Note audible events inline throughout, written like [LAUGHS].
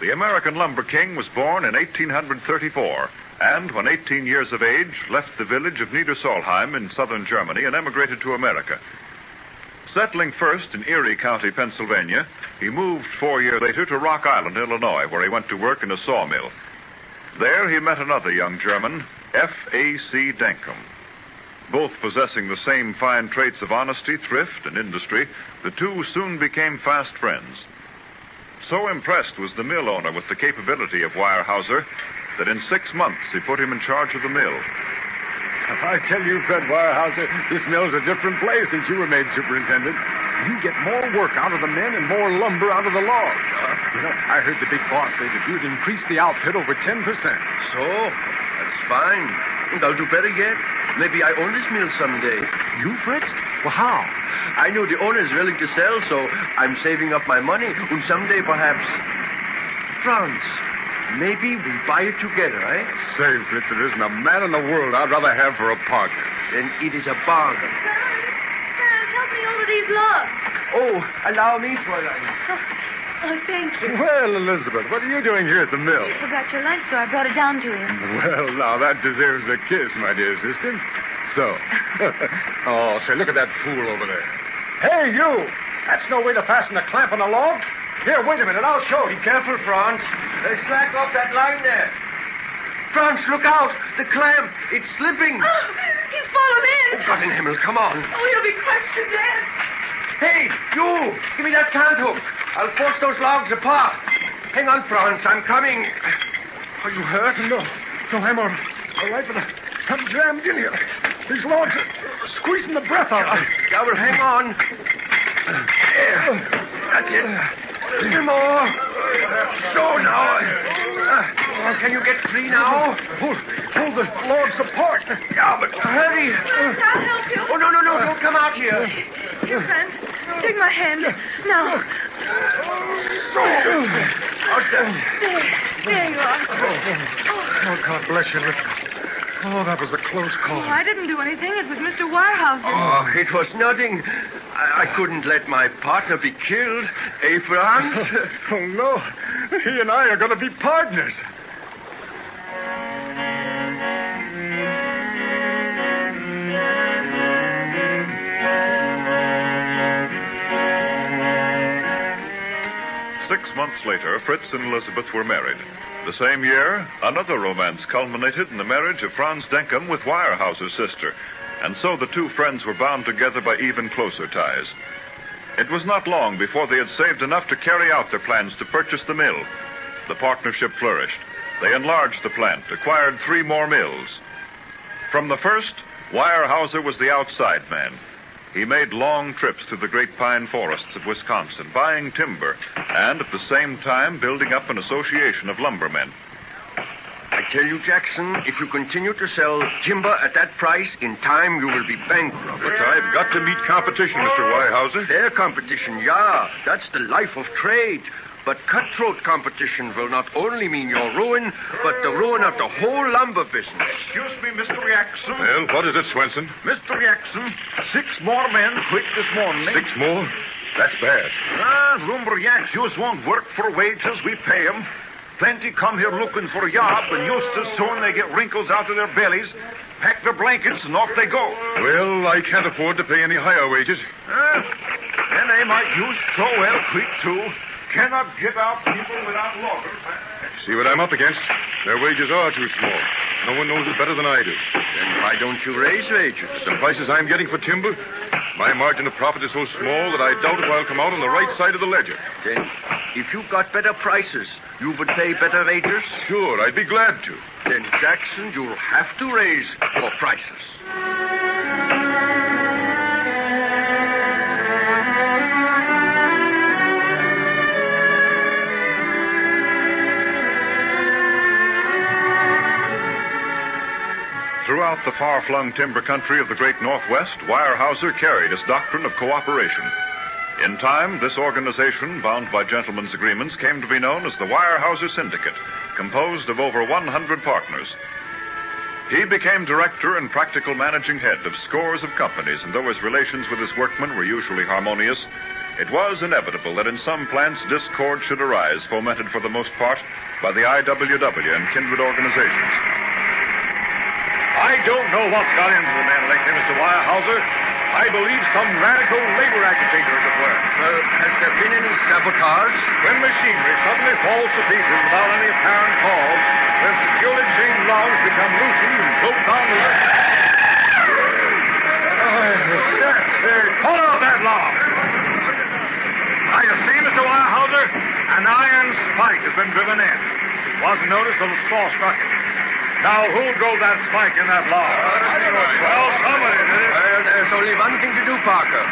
The American lumber king was born in 1834 and, when 18 years of age, left the village of Niedersaulheim in southern Germany and emigrated to America. Settling first in Erie County, Pennsylvania, he moved four years later to Rock Island, Illinois, where he went to work in a sawmill. There he met another young German, F.A.C. Denkmann. Both possessing the same fine traits of honesty, thrift, and industry, the two soon became fast friends. So impressed was the mill owner with the capability of Weyerhaeuser that in six months he put him in charge of the mill. I tell you, Fred Weyerhaeuser, this mill's a different place since you were made superintendent. You get more work out of the men and more lumber out of the logs. You know, I heard the big boss say that you'd increase the output over 10%. So, that's fine. And I'll do better yet. Maybe I own this mill someday. You, Fritz? Well, how? I know the owner is willing to sell, so I'm saving up my money. And someday, perhaps. Franz, maybe we buy it together, eh? Say, Fritz, there isn't a man in the world I'd rather have for a partner. Then it is a bargain. Franz, help me over these logs. Oh, allow me, Fräulein. [LAUGHS] Oh, thank you. Well, Elizabeth, what are you doing here at the mill? You forgot your lunch, so I brought it down to you. Well, now, that deserves a kiss, my dear sister. So. [LAUGHS] oh, say, look at that fool over there. Hey, you! That's no way to fasten a clamp on a log. Here, wait a minute. I'll show you. Be careful, Franz. Uh, slack off that line there. Franz, look out. The clamp. It's slipping. Oh, he's fallen in. Oh, God in Himmel, come on. Oh, he'll be crushed to death. Hey, you! Give me that cant hook. I'll force those logs apart. Hang on, Franz. I'm coming. Are you hurt? No, no, I'm all, all right, but I- I'm jammed in here. These logs are squeezing the breath out of me. Now, well, hang on. There. That's it. A little more. So now. Uh, can you get free now? Pull, pull the logs apart. Yeah, but hurry. I'll help you. Oh, no, no, no. Don't come out here. Here, Franz. Take my hand. Now. How's that? There. There you are. Oh, God bless you, Elizabeth. Oh, that was a close call. Oh, I didn't do anything. It was Mr. Weyerhaeuser. Oh, it was nothing. I, I couldn't let my partner be killed. Eh, Franz? [LAUGHS] Oh, no. He and I are going to be partners. Months later, Fritz and Elizabeth were married. The same year, another romance culminated in the marriage of Franz Denkmann with Weyerhaeuser's sister, and so the two friends were bound together by even closer ties. It was not long before they had saved enough to carry out their plans to purchase the mill. The partnership flourished. They enlarged the plant, acquired three more mills. From the first, Weyerhaeuser was the outside man. He made long trips through the great pine forests of Wisconsin, buying timber, and at the same time building up an association of lumbermen. I tell you, Jackson, if you continue to sell timber at that price, in time you will be bankrupt. But I've got to meet competition, Mr. Weyerhaeuser. Fair competition, yeah. That's the life of trade. But cutthroat competition will not only mean your ruin, but the ruin of the whole lumber business. Excuse me, Mr. Jackson. Well, what is it, Swenson? Mr. Jackson, six more men quit this morning. Six more? That's bad. Ah, lumberjacks use won't work for wages. We pay 'em. Plenty come here looking for a job, and just as soon they get wrinkles out of their bellies, pack their blankets and off they go. Well, I can't afford to pay any higher wages. Ah, and they might use so well quit, too. Cannot get out people without loggers. See what I'm up against? Their wages are too small. No one knows it better than I do. Then why don't you raise wages? The prices I'm getting for timber, my margin of profit is so small that I doubt if I'll come out on the right side of the ledger. Then, if you got better prices, you would pay better wages? Sure, I'd be glad to. Then, Jackson, you'll have to raise your prices. Throughout the far flung timber country of the great Northwest, Weyerhaeuser carried his doctrine of cooperation. In time, this organization, bound by gentlemen's agreements, came to be known as the Weyerhaeuser Syndicate, composed of over 100 partners. He became director and practical managing head of scores of companies, and though his relations with his workmen were usually harmonious, it was inevitable that in some plants discord should arise, fomented for the most part by the IWW and kindred organizations. I don't know what's got into the man lately, Mr. Weyerhaeuser. I believe some radical labor agitator is at work. Well, has there been any sabotage? When machinery suddenly falls to pieces without any apparent cause, when securely chain logs become loosened and float down the. Hey, pull out that log. Now, you see, Mr. Weyerhaeuser, an iron spike has been driven in. It wasn't noticed till the straw struck it. Now, who drove that spike in that log? Well, somebody did it. Well, there's only one thing to do, Parker.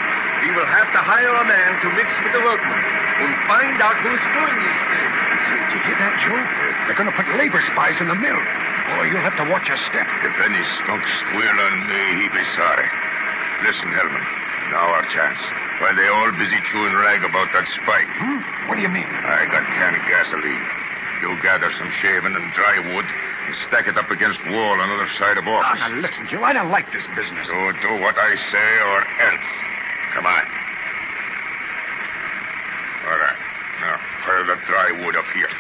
We will have to hire a man to mix with the workmen and find out who's doing these things. See, did you hear that, Joe? They're going to put labor spies in the mill. Boy, you'll have to watch your step. If any skunk squeal on me, he be sorry. Listen, Hellman. Now our chance. While they all busy chewing rag about that spike. Hmm? What do you mean? I got can of gasoline. You gather some shaving and dry wood and stack it up against wall on other side of Oh, office. Ah, now listen, Joe, I don't like this business. So do what I say or else. Come on. All right. Now, pile the dry wood up here.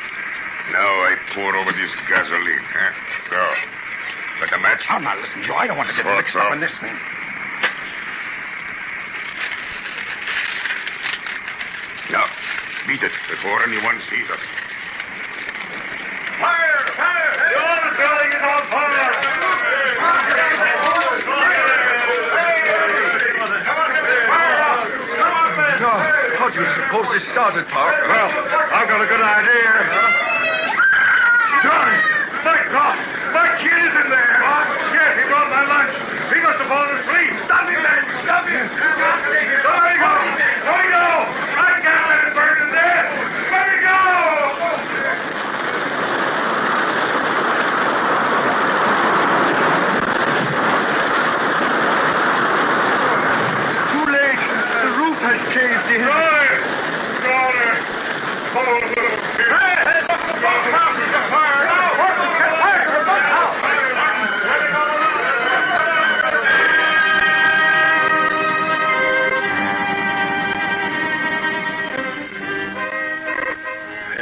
Now I pour over this gasoline, huh? So. Got the match? Oh, now listen, Joe, I don't want to get mixed up up? in this thing. Now, beat it before anyone sees us. Fire! Fire! The oil building is on fire! No, how do you suppose this started, Parker? Well, I've got a good idea. Johnny! My God! My kid is in there! Oh, shit, he brought my lunch. He must have fallen asleep. Stop him, man! Stop him! Let me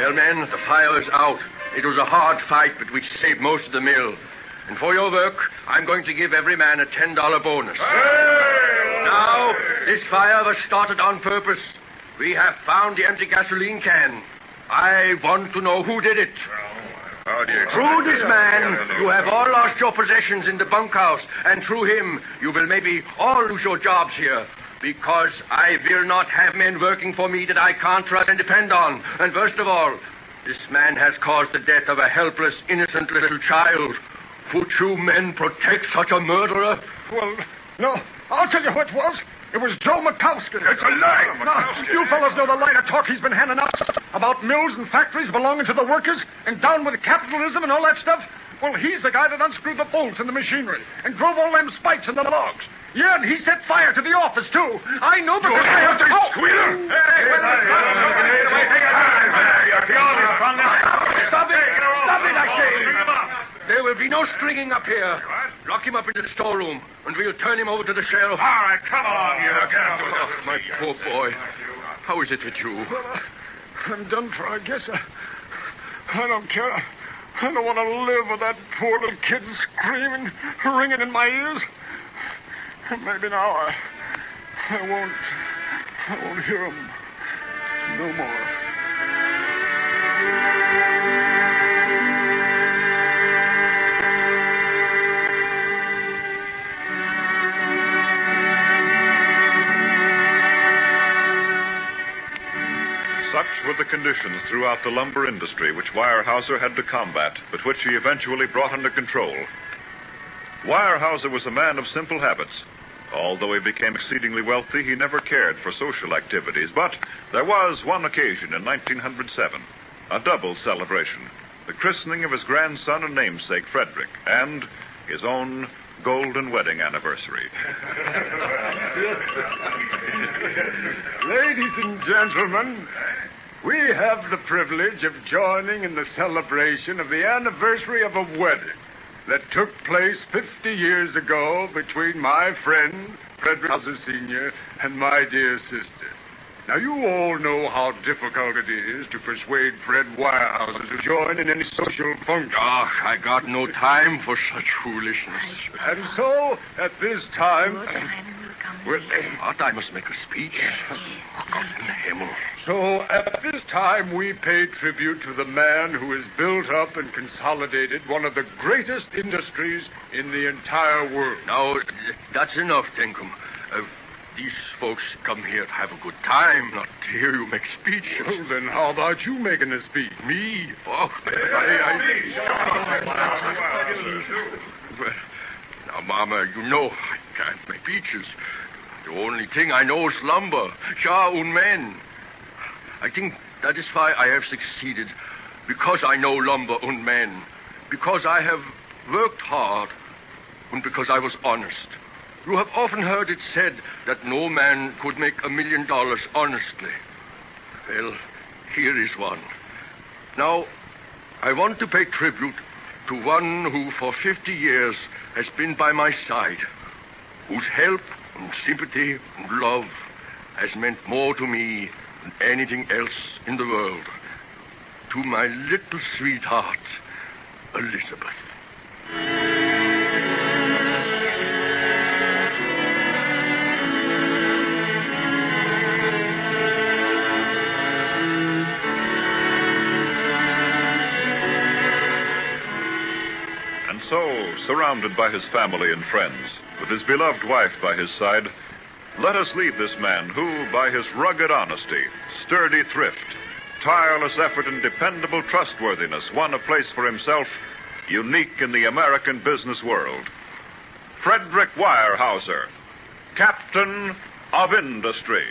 Well, men, the fire's out. It was a hard fight, but we saved most of the mill. And for your work, I'm going to give every man a $10 bonus. Now, this fire was started on purpose. We have found the empty gasoline can. I want to know who did it. How do you Through this man, you have all lost your possessions in the bunkhouse, and through him, you will maybe all lose your jobs here. Because I will not have men working for me that I can't trust and depend on. And worst of all, this man has caused the death of a helpless, innocent little child. Would you men protect such a murderer? Well, no. I'll tell you who it was. It was Joe Mikowski. It's a lie! Now, you fellows know the line of talk he's been handing out about mills and factories belonging to the workers and down with capitalism and all that stuff? Well, he's the guy that unscrewed the bolts in the machinery and drove all them spikes in the logs. Yeah, and he set fire to the office, too. I know because I heard... Oh! Squealer! Stop it! Stop it, I say! There will be no stringing up here. Lock him up into the storeroom, and we'll turn him over to the sheriff. All right, come along, you. Oh, my poor boy. How is it with you? I'm done for, I guess. I, I don't care. I don't want to live with that poor little kid screaming, ringing in my ears. Maybe now I, I won't, I won't hear him no more. Such were the conditions throughout the lumber industry which Weyerhaeuser had to combat, but which he eventually brought under control. Weyerhaeuser was a man of simple habits. Although he became exceedingly wealthy, he never cared for social activities. But there was one occasion in 1907, a double celebration the christening of his grandson and namesake, Frederick, and his own golden wedding anniversary. [LAUGHS] Ladies and gentlemen, we have the privilege of joining in the celebration of the anniversary of a wedding that took place 50 years ago between my friend, Frederick Hauser Sr., and my dear sister. Now, you all know how difficult it is to persuade Fred Weyerhaeuser to join in any social function. Ah, I got no time for such foolishness. And so, at this time, well, what? I must make a speech? Oh, God in Himmel. So, at this time, we pay tribute to the man who has built up and consolidated one of the greatest industries in the entire world. Now, that's enough, Denkmann. Uh, these folks come here to have a good time, not to hear you make speeches. Well, then how about you making a speech? Me? Oh, I... I... Well, now, Mama, you know I can't make speeches. The only thing I know is lumber, Shah and men. I think that is why I have succeeded, because I know lumber and men, because I have worked hard, and because I was honest. You have often heard it said that no man could make a million dollars honestly. Well, here is one. Now, I want to pay tribute to one who for 50 years has been by my side, whose help and sympathy and love has meant more to me than anything else in the world. To my little sweetheart, Elizabeth. And so, surrounded by his family and friends, with his beloved wife by his side, let us leave this man who, by his rugged honesty, sturdy thrift, tireless effort, and dependable trustworthiness, won a place for himself unique in the American business world. Frederick Weyerhaeuser, Captain of Industry.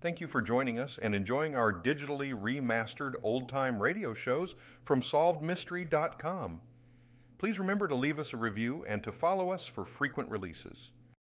Thank you for joining us and enjoying our digitally remastered old time radio shows from SolvedMystery.com. Please remember to leave us a review and to follow us for frequent releases.